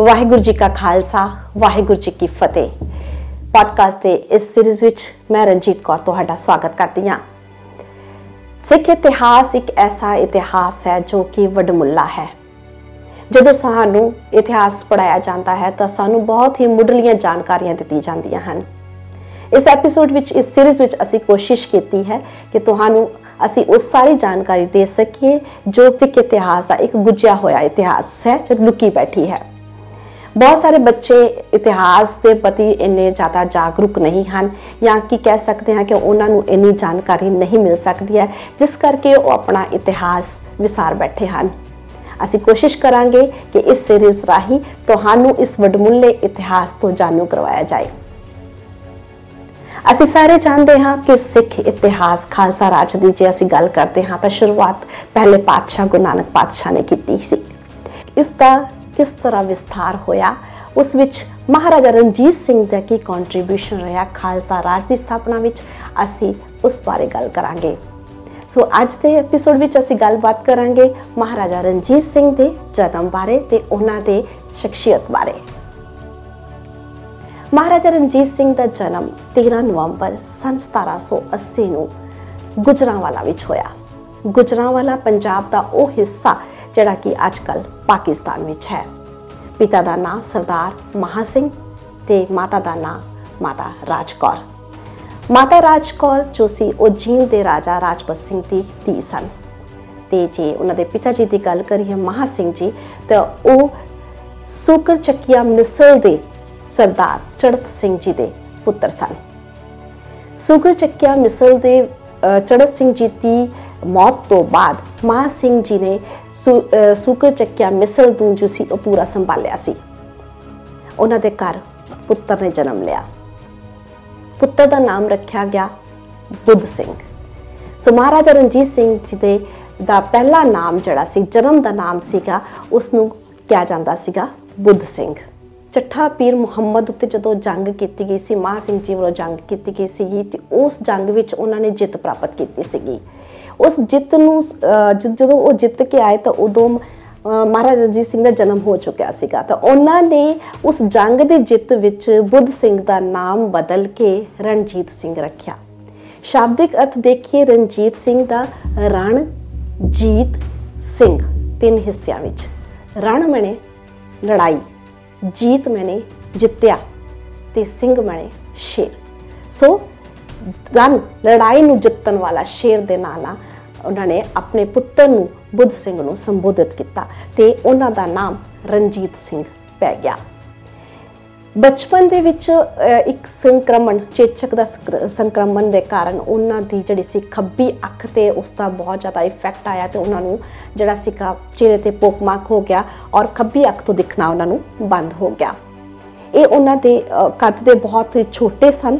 ਵਾਹਿਗੁਰੂ ਜੀ ਕਾ ਖਾਲਸਾ, ਵਾਹਿਗੁਰੂ ਜੀ ਕੀ ਫਤਿਹ। ਪੋਡਕਾਸਟ ਦੇ ਇਸ ਸੀਰੀਜ਼ ਵਿੱਚ ਮੈਂ ਰਣਜੀਤ ਕੌਰ ਤੁਹਾਡਾ ਸਵਾਗਤ ਕਰਦੀ ਹਾਂ। ਸਿੱਖ ਇਤਿਹਾਸ ਇੱਕ ਐਸਾ ਇਤਿਹਾਸ ਹੈ ਜੋ ਕਿ ਵਡਮੁੱਲਾ ਹੈ। ਜਦੋਂ ਸਾਨੂੰ ਇਤਿਹਾਸ ਪੜਾਇਆ ਜਾਂਦਾ ਹੈ ਤਾਂ ਸਾਨੂੰ ਬਹੁਤ ਹੀ ਮੁੱਢਲੀਆਂ ਜਾਣਕਾਰੀਆਂ ਦਿੱਤੀ ਜਾਂਦੀਆਂ ਹਨ। ਇਸ ਐਪੀਸੋਡ ਵਿੱਚ, ਇਸ ਸੀਰੀਜ਼ ਵਿੱਚ ਅਸੀਂ ਕੋਸ਼ਿਸ਼ ਕੀਤੀ ਹੈ ਕਿ ਤੁਹਾਨੂੰ ਅਸੀਂ ਉਸ ਸਾਰੀ ਜਾਣਕਾਰੀ ਦੇ ਸਕੀਏ ਜੋ ਸਿੱਖ ਇਤਿਹਾਸ ਦਾ ਇੱਕ ਗੁੱਜਿਆ ਹੋਇਆ ਇਤਿਹਾਸ ਹੈ, ਜੋ ਲੁਕੀ ਬੈਠੀ ਹੈ। ਬਹੁਤ ਸਾਰੇ ਬੱਚੇ ਇਤਿਹਾਸ ਦੇ ਪ੍ਰਤੀ ਇੰਨੇ ਜ਼ਿਆਦਾ ਜਾਗਰੂਕ ਨਹੀਂ ਹਨ ਜਾਂ ਕੀ ਕਹਿ ਸਕਦੇ ਹਾਂ ਕਿ ਉਹਨਾਂ ਨੂੰ ਇੰਨੀ ਜਾਣਕਾਰੀ ਨਹੀਂ ਮਿਲ ਸਕਦੀ ਹੈ, ਜਿਸ ਕਰਕੇ ਉਹ ਆਪਣਾ ਇਤਿਹਾਸ ਵਿਸਾਰ ਬੈਠੇ ਹਨ। ਅਸੀਂ ਕੋਸ਼ਿਸ਼ ਕਰਾਂਗੇ ਕਿ ਇਸ ਸੀਰੀਜ਼ ਰਾਹੀਂ ਤੁਹਾਨੂੰ ਇਸ ਵਡਮੁੱਲੇ ਇਤਿਹਾਸ ਤੋਂ ਜਾਣੂ ਕਰਵਾਇਆ ਜਾਏ। ਅਸੀਂ ਸਾਰੇ ਜਾਣਦੇ ਹਾਂ ਕਿ ਸਿੱਖ ਇਤਿਹਾਸ ਖਾਲਸਾ ਰਾਜ ਦੀ ਜੇ ਅਸੀਂ ਗੱਲ ਕਰਦੇ ਹਾਂ ਤਾਂ ਸ਼ੁਰੂਆਤ ਪਹਿਲੇ ਪਾਤਸ਼ਾਹ ਗੁਰੂ ਨਾਨਕ ਪਾਤਸ਼ਾਹ ਨੇ ਕੀਤੀ ਸੀ। ਇਸ ਦਾ ਕਿਸ ਤਰ੍ਹਾਂ ਵਿਸਥਾਰ ਹੋਇਆ, ਉਸ ਵਿੱਚ ਮਹਾਰਾਜਾ ਰਣਜੀਤ ਸਿੰਘ ਦਾ ਕੀ ਕੰਟਰੀਬਿਊਸ਼ਨ ਰਿਹਾ, ਖਾਲਸਾ ਰਾਜ ਦੀ ਸਥਾਪਨਾ ਵਿੱਚ ਅਸੀਂ ਉਸ ਬਾਰੇ ਗੱਲ ਕਰਾਂਗੇ। ਸੋ ਅੱਜ ਦੇ ਐਪੀਸੋਡ ਵਿੱਚ ਅਸੀਂ ਗੱਲਬਾਤ ਕਰਾਂਗੇ ਮਹਾਰਾਜਾ ਰਣਜੀਤ ਸਿੰਘ ਦੇ ਜਨਮ ਬਾਰੇ ਤੇ ਉਹਨਾਂ ਦੇ ਸ਼ਖਸੀਅਤ ਬਾਰੇ। ਮਹਾਰਾਜਾ ਰਣਜੀਤ ਸਿੰਘ ਦਾ ਜਨਮ 13 ਨਵੰਬਰ ਸਨ 1780 ਨੂੰ ਗੁਜਰਾਂਵਾਲਾ ਵਿੱਚ ਹੋਇਆ। ਗੁਜਰਾਂਵਾਲਾ, ਪੰਜਾਬ ਦਾ ਉਹ ਹਿੱਸਾ ਜਿਹੜਾ ਕਿ ਅੱਜਕੱਲ ਪਾਕਿਸਤਾਨ ਵਿੱਚ ਹੈ। ਪਿਤਾ ਦਾ ਨਾਮ ਸਰਦਾਰ ਮਹਾ ਸਿੰਘ ਤੇ ਮਾਤਾ ਦਾ ਨਾਮ ਮਾਤਾ ਰਾਜਕੌਰ ਮਾਤਾ ਰਾਜਕੌਰ ਜੋ ਸੀ, ਉਹ ਜੀਂਦ ਦੇ ਰਾਜਾ ਰਾਜਪਤ ਸਿੰਘ ਦੀ ਧੀ ਸਨ। ਤੇ ਜੇ ਉਹਨਾਂ ਦੇ ਪਿਤਾ ਜੀ ਦੀ ਗੱਲ ਕਰੀਏ ਮਹਾ ਸਿੰਘ ਜੀ, ਤਾਂ ਉਹ ਸੁਕਰ ਚੱਕੀਆ ਮਿਸਲ ਦੇ ਸਰਦਾਰ ਚੜਤ ਸਿੰਘ ਜੀ ਦੇ ਪੁੱਤਰ ਸਨ। ਸੁਕਰ ਚੱਕੀਆ ਮਿਸਲ ਦੇ ਚੜਤ ਸਿੰਘ ਜੀ ਦੀ ਮੌਤ ਤੋਂ ਬਾਅਦ ਮਹਾ ਸਿੰਘ ਜੀ ਨੇ ਸੁਕਰ ਚੱਕੀਆ ਮਿਸਲ ਨੂੰ ਜੋ ਸੀ, ਉਹ ਪੂਰਾ ਸੰਭਾਲਿਆ ਸੀ। ਉਹਨਾਂ ਦੇ ਘਰ ਪੁੱਤਰ ਨੇ ਜਨਮ ਲਿਆ। ਪੁੱਤਰ ਦਾ ਨਾਮ ਰੱਖਿਆ ਗਿਆ ਬੁੱਧ ਸਿੰਘ। ਸੋ ਮਹਾਰਾਜਾ ਰਣਜੀਤ ਸਿੰਘ ਜੀ ਦੇ, ਦਾ ਪਹਿਲਾ ਨਾਮ ਜਿਹੜਾ ਸੀ, ਜਨਮ ਦਾ ਨਾਮ ਸੀਗਾ ਉਸ ਨੂੰ ਕਿਹਾ ਜਾਂਦਾ ਸੀਗਾ ਬੁੱਧ ਸਿੰਘ। ਚੱਠਾ ਪੀਰ ਮੁਹੰਮਦ ਉੱਤੇ ਜਦੋਂ ਜੰਗ ਕੀਤੀ ਗਈ ਸੀ ਮਹਾ ਸਿੰਘ ਜੀ ਵੱਲੋਂ ਜੰਗ ਕੀਤੀ ਗਈ ਸੀਗੀ, ਤੇ ਉਸ ਜੰਗ ਵਿੱਚ ਉਹਨਾਂ ਨੇ ਜਿੱਤ ਪ੍ਰਾਪਤ ਕੀਤੀ ਸੀਗੀ। ਉਸ ਜਿੱਤ ਨੂੰ ਜਦੋਂ ਉਹ ਜਿੱਤ ਕੇ ਆਏ ਤਾਂ ਉਦੋਂ ਮਹਾਰਾਜਾ ਰਣਜੀਤ ਸਿੰਘ ਦਾ ਜਨਮ ਹੋ ਚੁੱਕਿਆ ਸੀਗਾ। ਤਾਂ ਉਹਨਾਂ ਨੇ ਉਸ ਜੰਗ ਦੀ ਜਿੱਤ ਵਿੱਚ ਬੁੱਧ ਸਿੰਘ ਦਾ ਨਾਮ ਬਦਲ ਕੇ ਰਣਜੀਤ ਸਿੰਘ ਰੱਖਿਆ। ਸ਼ਾਬਦਿਕ ਅਰਥ ਦੇਖੀਏ, ਰਣਜੀਤ ਸਿੰਘ ਦਾ ਰਣ ਜੀਤ ਸਿੰਘ, ਤਿੰਨ ਹਿੱਸਿਆਂ ਵਿੱਚ। ਰਣ ਮਣੇ ਲੜਾਈ, ਜੀਤ ਮੈਨੇ ਜਿੱਤਿਆ ਤੇ ਸਿੰਘ ਮੈਨੇ ਸ਼ੇਰ। ਸੋ ਰਨ ਲੜਾਈ ਨੂੰ ਜਿੱਤਣ ਵਾਲਾ ਸ਼ੇਰ ਦੇ ਨਾਲ ਉਹਨਾਂ ਨੇ ਆਪਣੇ ਪੁੱਤਰ ਨੂੰ ਬੁੱਧ ਸਿੰਘ ਨੂੰ ਸੰਬੋਧਿਤ ਕੀਤਾ ਤੇ ਉਹਨਾਂ ਦਾ ਨਾਮ ਰਣਜੀਤ ਸਿੰਘ ਪੈ ਗਿਆ। ਬਚਪਨ ਦੇ ਵਿੱਚ ਇੱਕ ਸੰਕਰਮਣ, ਚੇਚਕ ਦਾ ਸੰਕਰਮਣ ਦੇ ਕਾਰਨ ਉਹਨਾਂ ਦੀ ਜਿਹੜੀ ਸੀ ਖੱਬੀ ਅੱਖ ਤੇ ਉਸ ਦਾ ਬਹੁਤ ਜ਼ਿਆਦਾ ਇਫੈਕਟ ਆਇਆ ਤੇ ਉਹਨਾਂ ਨੂੰ ਜਿਹੜਾ ਸੀਗਾ ਚਿਹਰੇ ਤੇ ਪੋਕਮਾਕ ਹੋ ਗਿਆ ਔਰ ਖੱਬੀ ਅੱਖ ਤੋਂ ਦਿਖਣਾ ਉਹਨਾਂ ਨੂੰ ਬੰਦ ਹੋ ਗਿਆ। ਇਹ ਉਹਨਾਂ ਦੇ ਕੱਦ ਦੇ ਬਹੁਤ ਛੋਟੇ ਸਨ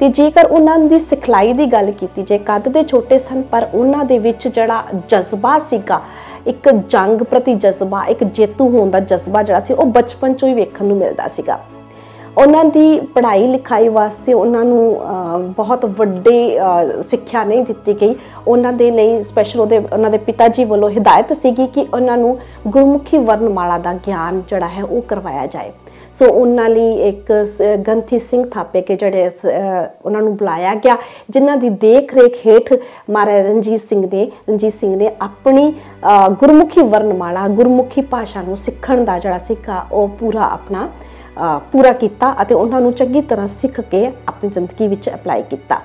ਤੇ ਜੇਕਰ ਉਹਨਾਂ ਦੀ ਸਿਖਲਾਈ ਦੀ ਗੱਲ ਕੀਤੀ ਜੇ, ਕੱਦ ਦੇ ਛੋਟੇ ਸਨ, ਪਰ ਉਹਨਾਂ ਦੇ ਵਿੱਚ ਜਿਹੜਾ ਜਜ਼ਬਾ ਸੀਗਾ, ਇੱਕ ਜੰਗ ਪ੍ਰਤੀ ਜਜ਼ਬਾ, ਇੱਕ ਜੇਤੂ ਹੋਣ ਦਾ ਜਜ਼ਬਾ ਜਿਹੜਾ ਸੀ, ਉਹ ਬਚਪਨ ਤੋਂ ਹੀ ਵੇਖਣ ਨੂੰ ਮਿਲਦਾ ਸੀਗਾ। ਉਹਨਾਂ ਦੀ ਪੜ੍ਹਾਈ ਲਿਖਾਈ ਵਾਸਤੇ ਉਹਨਾਂ ਨੂੰ ਬਹੁਤ ਵੱਡੇ ਸਿੱਖਿਆ ਨਹੀਂ ਦਿੱਤੀ ਗਈ। ਉਹਨਾਂ ਦੇ ਲਈ ਸਪੈਸ਼ਲ ਉਹਦੇ, ਉਹਨਾਂ ਦੇ ਪਿਤਾ ਜੀ ਵੱਲੋਂ ਹਦਾਇਤ ਸੀਗੀ ਕਿ ਉਹਨਾਂ ਨੂੰ ਗੁਰਮੁਖੀ ਵਰਨਮਾਲਾ ਦਾ ਗਿਆਨ ਜਿਹੜਾ ਹੈ ਉਹ ਕਰਵਾਇਆ ਜਾਏ। ਸੋ ਉਹਨਾਂ ਲਈ ਇੱਕ ਗੰਥੀ ਸਿੰਘ ਥਾਪੇ ਕੇ ਜਿਹੜੇ ਉਹਨਾਂ ਨੂੰ ਬੁਲਾਇਆ ਗਿਆ, ਜਿਨ੍ਹਾਂ ਦੀ ਦੇਖ ਰੇਖ ਹੇਠ ਮਹਾਰਾਜਾ ਰਣਜੀਤ ਸਿੰਘ ਨੇ, ਰਣਜੀਤ ਸਿੰਘ ਨੇ ਆਪਣੀ ਗੁਰਮੁਖੀ ਵਰਨਮਾਲਾ, ਗੁਰਮੁਖੀ ਭਾਸ਼ਾ ਨੂੰ ਸਿੱਖਣ ਦਾ ਜਿਹੜਾ ਸਿੱਖਾ ਉਹ ਪੂਰਾ ਆਪਣਾ ਪੂਰਾ ਕੀਤਾ ਅਤੇ ਉਹਨਾਂ ਨੂੰ ਚੰਗੀ ਤਰ੍ਹਾਂ ਸਿੱਖ ਕੇ ਆਪਣੀ ਜ਼ਿੰਦਗੀ ਵਿੱਚ ਅਪਲਾਈ ਕੀਤਾ।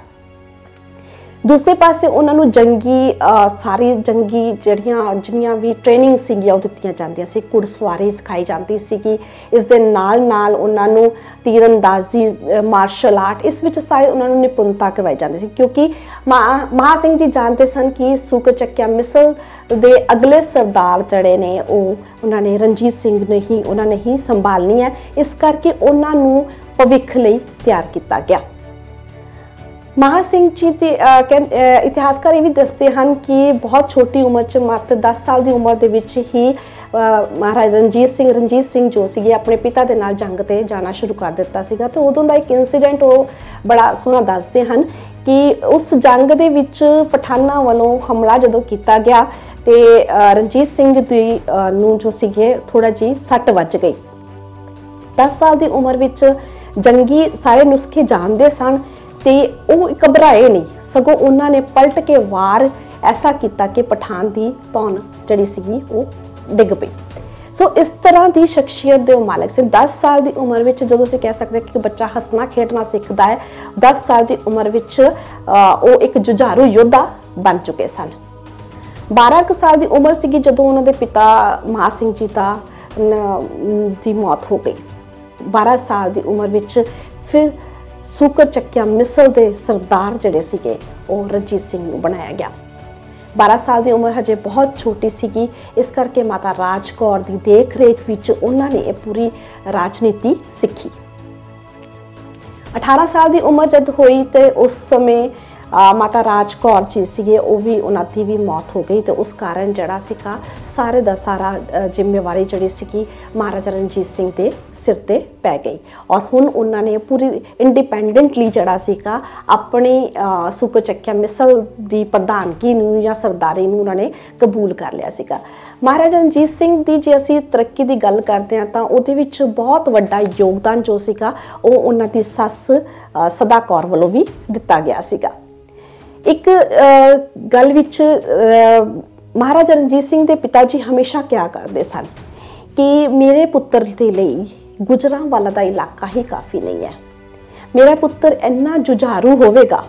ਦੂਸਰੇ ਪਾਸੇ ਉਹਨਾਂ ਨੂੰ ਜੰਗੀ ਸਾਰੀ ਜੰਗੀ ਜਿਹੜੀਆਂ, ਜਿੰਨੀਆਂ ਵੀ ਟ੍ਰੇਨਿੰਗ ਸੀਗੀਆਂ, ਉਹ ਦਿੱਤੀਆਂ ਜਾਂਦੀਆਂ ਸੀ। ਕੁੜਸਵਾਰੀ ਸਿਖਾਈ ਜਾਂਦੀ ਸੀਗੀ। ਇਸ ਦੇ ਨਾਲ ਨਾਲ ਉਹਨਾਂ ਨੂੰ ਤੀਰੰਦਾਜ਼ੀ ਮਾਰਸ਼ਲ ਆਰਟ ਇਸ ਵਿੱਚ ਸਾਰੇ ਉਹਨਾਂ ਨੂੰ ਨਿਪੁੰਨਤਾ ਕਰਵਾਈ ਜਾਂਦੀ ਸੀ। ਕਿਉਂਕਿ ਮਹਾ ਸਿੰਘ ਜੀ ਜਾਣਦੇ ਸਨ ਕਿ ਸੁਕ ਚੱਕਿਆ ਮਿਸਲ ਦੇ ਅਗਲੇ ਸਰਦਾਰ ਜਿਹੜੇ ਨੇ, ਉਹ ਉਹਨਾਂ ਨੇ ਰਣਜੀਤ ਸਿੰਘ ਨੇ ਹੀ, ਉਹਨਾਂ ਨੇ ਹੀ ਸੰਭਾਲਣੀ ਹੈ। ਇਸ ਕਰਕੇ ਉਹਨਾਂ ਨੂੰ ਭਵਿੱਖ ਲਈ ਤਿਆਰ ਕੀਤਾ ਗਿਆ। ਮਹਾ ਸਿੰਘ ਜੀ ਦੇ ਇਤਿਹਾਸਕਾਰ ਇਹ ਵੀ ਦੱਸਦੇ ਹਨ ਕਿ ਬਹੁਤ ਛੋਟੀ ਉਮਰ 'ਚ ਮਾਤਰ 10 ਸਾਲ ਦੀ ਉਮਰ ਦੇ ਵਿੱਚ ਹੀ ਮਹਾਰਾਜ ਰਣਜੀਤ ਸਿੰਘ ਰਣਜੀਤ ਸਿੰਘ ਜੋ ਸੀਗੇ, ਆਪਣੇ ਪਿਤਾ ਦੇ ਨਾਲ ਜੰਗ ਤੇ ਜਾਣਾ ਸ਼ੁਰੂ ਕਰ ਦਿੱਤਾ ਸੀਗਾ। ਤੇ ਉਦੋਂ ਦਾ ਇੱਕ ਇਨਸੀਡੈਂਟ ਉਹ ਬੜਾ ਸੋਹਣਾ ਦੱਸਦੇ ਹਨ ਕਿ ਉਸ ਜੰਗ ਦੇ ਵਿੱਚ ਪਠਾਨਾਂ ਵੱਲੋਂ ਹਮਲਾ ਜਦੋਂ ਕੀਤਾ ਗਿਆ, ਤੇ ਰਣਜੀਤ ਸਿੰਘ ਦੀ ਨੂੰ ਜੋ ਸੀਗੇ ਥੋੜਾ ਜੀ ਸੱਟ ਵੱਜ ਗਈ। 10 ਸਾਲ ਦੀ ਉਮਰ ਵਿੱਚ ਜੰਗੀ ਸਾਰੇ ਨੁਸਖੇ ਜਾਣਦੇ ਸਨ। ਤੇ ਉਹ ਘਬਰਾਏ ਨਹੀਂ। ਸਗੋਂ ਉਹਨਾਂ ਨੇ ਪਲਟ ਕੇ ਵਾਰ ਐਸਾ ਕੀਤਾ ਕਿ ਪਠਾਨ ਦੀ ਤੌਣ ਜਿਹੜੀ ਸੀਗੀ ਉਹ ਡਿੱਗ ਪਈ। ਸੋ ਇਸ ਤਰ੍ਹਾਂ ਦੀ ਸ਼ਖਸੀਅਤ ਦੇ ਉਹ ਮਾਲਕ ਸੀ। 10 ਸਾਲ ਦੀ ਉਮਰ ਵਿੱਚ ਜਦੋਂ ਅਸੀਂ ਕਹਿ ਸਕਦੇ ਕਿ ਬੱਚਾ ਹੱਸਣਾ, ਖੇਡਣਾ ਸਿੱਖਦਾ ਹੈ 10 ਸਾਲ ਦੀ ਉਮਰ ਵਿੱਚ ਉਹ ਇੱਕ ਜੁਝਾਰੂ ਯੋਧਾ ਬਣ ਚੁੱਕੇ ਸਨ। 12 ਕੁ ਸਾਲ ਦੀ ਉਮਰ ਸੀਗੀ ਜਦੋਂ ਉਹਨਾਂ ਦੇ ਪਿਤਾ ਮਹਾ ਸਿੰਘ ਜੀ ਦਾ ਦੀ ਮੌਤ ਹੋ ਗਈ। 12 ਸਾਲ ਦੀ ਉਮਰ ਵਿੱਚ ਫਿਰ ਸੂਕਰ ਚੱਕਿਆ ਮਿਸਲ ਦੇ ਸਰਦਾਰ ਜਿਹੜੇ ਸੀਗੇ, ਉਹ ਰਣਜੀਤ ਸਿੰਘ ਨੂੰ ਬਣਾਇਆ ਗਿਆ। 12 ਸਾਲ ਦੀ ਉਮਰ ਹਜੇ ਬਹੁਤ ਛੋਟੀ ਸੀਗੀ। ਇਸ ਕਰਕੇ ਮਾਤਾ ਰਾਜ ਕੌਰ ਦੀ ਦੇਖ ਰੇਖ ਵਿੱਚ ਉਹਨਾਂ ਨੇ ਇਹ ਪੂਰੀ ਰਾਜਨੀਤੀ ਸਿੱਖੀ। 18 ਸਾਲ ਦੀ ਉਮਰ ਜਦ ਹੋਈ ਤੇ ਉਸ ਸਮੇਂ ਮਾਤਾ ਰਾਜ ਕੌਰ ਜੀ ਸੀਗੇ, ਉਹ ਵੀ ਉਹਨਾਂ ਦੀ ਵੀ ਮੌਤ ਹੋ ਗਈ ਤੇ ਉਸ ਕਾਰਨ ਜਿਹੜਾ ਸੀਗਾ, ਸਾਰੇ ਦਾ ਸਾਰਾ ਜ਼ਿੰਮੇਵਾਰੀ ਜਿਹੜੀ ਸੀਗੀ ਮਹਾਰਾਜਾ ਰਣਜੀਤ ਸਿੰਘ ਦੇ ਸਿਰ ਤੇ ਪੈ ਗਈ। ਔਰ ਹੁਣ ਉਹਨਾਂ ਨੇ ਪੂਰੀ ਇੰਡੀਪੈਂਡੈਂਟਲੀ ਜਿਹੜਾ ਸੀਗਾ, ਆਪਣੀ ਸੁਪਰ ਚੱਕਿਆ ਮਿਸਲ ਦੀ ਪ੍ਰਧਾਨਗੀ ਨੂੰ ਜਾਂ ਸਰਦਾਰੀ ਨੂੰ ਉਹਨਾਂ ਨੇ ਕਬੂਲ ਕਰ ਲਿਆ ਸੀਗਾ। ਮਹਾਰਾਜਾ ਰਣਜੀਤ ਸਿੰਘ ਦੀ ਜੇ ਅਸੀਂ ਤਰੱਕੀ ਦੀ ਗੱਲ ਕਰਦੇ ਹਾਂ ਤਾਂ ਉਹਦੇ ਵਿੱਚ ਬਹੁਤ ਵੱਡਾ ਯੋਗਦਾਨ ਜੋ ਸੀਗਾ, ਉਹ ਉਹਨਾਂ ਦੀ ਸੱਸ ਸਦਾ ਕੌਰ ਵੱਲੋਂ ਵੀ ਦਿੱਤਾ ਗਿਆ ਸੀਗਾ। ਇੱਕ ਗੱਲ ਵਿੱਚ ਮਹਾਰਾਜਾ ਰਣਜੀਤ ਸਿੰਘ ਦੇ ਪਿਤਾ ਜੀ ਹਮੇਸ਼ਾ ਕਿਹਾ ਕਰਦੇ ਸਨ ਕਿ ਮੇਰੇ ਪੁੱਤਰ ਦੇ ਲਈ ਗੁਜਰਾਂ ਵਾਲਾ ਦਾ ਇਲਾਕਾ ਹੀ ਕਾਫੀ ਨਹੀਂ ਹੈ। ਮੇਰਾ ਪੁੱਤਰ ਇੰਨਾ ਜੁਝਾਰੂ ਹੋਵੇਗਾ,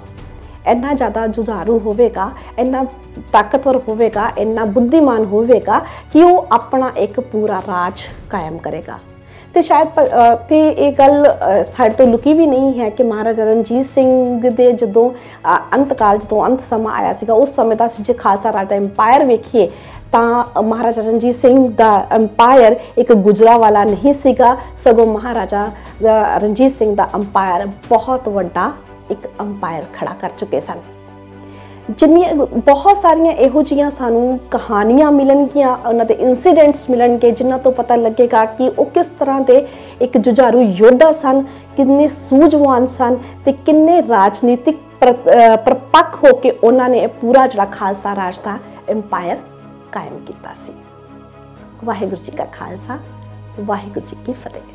ਇੰਨਾ ਜ਼ਿਆਦਾ ਜੁਝਾਰੂ ਹੋਵੇਗਾ, ਇੰਨਾ ਤਾਕਤਵਰ ਹੋਵੇਗਾ, ਇੰਨਾ ਬੁੱਧੀਮਾਨ ਹੋਵੇਗਾ ਕਿ ਉਹ ਆਪਣਾ ਇੱਕ ਪੂਰਾ ਰਾਜ ਕਾਇਮ ਕਰੇਗਾ। ਤੇ ਸ਼ਾਇਦ ਤੇ ਇਹ ਗੱਲ ਸਾਡੇ ਤੋਂ ਲੁਕੀ ਵੀ ਨਹੀਂ ਹੈ ਕਿ ਮਹਾਰਾਜਾ ਰਣਜੀਤ ਸਿੰਘ ਦੇ ਜਦੋਂ ਅੰਤ ਕਾਲ ਜਦੋਂ ਅੰਤ ਸਮਾਂ ਆਇਆ ਸੀਗਾ, ਉਸ ਸਮੇਂ ਦਾ ਜੇ ਖਾਲਸਾ ਰਾਜ ਦਾ ਐਮਪਾਇਰ ਵੇਖੀਏ, ਤਾਂ ਮਹਾਰਾਜਾ ਰਣਜੀਤ ਸਿੰਘ ਦਾ ਐਮਪਾਇਰ ਇੱਕ ਗੁਜਰਾ ਵਾਲਾ ਨਹੀਂ ਸੀਗਾ। ਸਗੋਂ ਮਹਾਰਾਜਾ ਰਣਜੀਤ ਸਿੰਘ ਦਾ ਐਮਪਾਇਰ ਬਹੁਤ ਵੱਡਾ ਇੱਕ ਐਮਪਾਇਰ ਖੜਾ ਕਰ ਚੁੱਕੇ ਸਨ। ਜਿੰਨੀਆਂ ਬਹੁਤ ਸਾਰੀਆਂ ਇਹੋ ਜੀਆਂ ਸਾਨੂੰ ਕਹਾਣੀਆਂ ਮਿਲਣਗੀਆਂ, ਉਹਨਾਂ ਦੇ ਇਨਸੀਡੈਂਟਸ ਮਿਲਣਗੇ, ਜਿਨ੍ਹਾਂ ਤੋਂ ਪਤਾ ਲੱਗੇਗਾ ਕਿ ਉਹ ਕਿਸ ਤਰ੍ਹਾਂ ਦੇ ਇੱਕ ਜੁਝਾਰੂ ਯੋਧਾ ਸਨ, ਕਿੰਨੇ ਸੂਝਵਾਨ ਸਨ ਤੇ ਕਿੰਨੇ ਰਾਜਨੀਤਿਕ ਪ੍ਰਪੱਖ ਹੋ ਕੇ ਉਹਨਾਂ ਨੇ ਪੂਰਾ ਜਿਹੜਾ ਖਾਲਸਾ ਰਾਜ ਦਾ ਐਮਪਾਇਰ ਕਾਇਮ ਕੀਤਾ ਸੀ। ਵਾਹਿਗੁਰੂ ਜੀ ਕਾ ਖਾਲਸਾ, ਵਾਹਿਗੁਰੂ ਜੀ ਕੀ ਫਤਿਹ।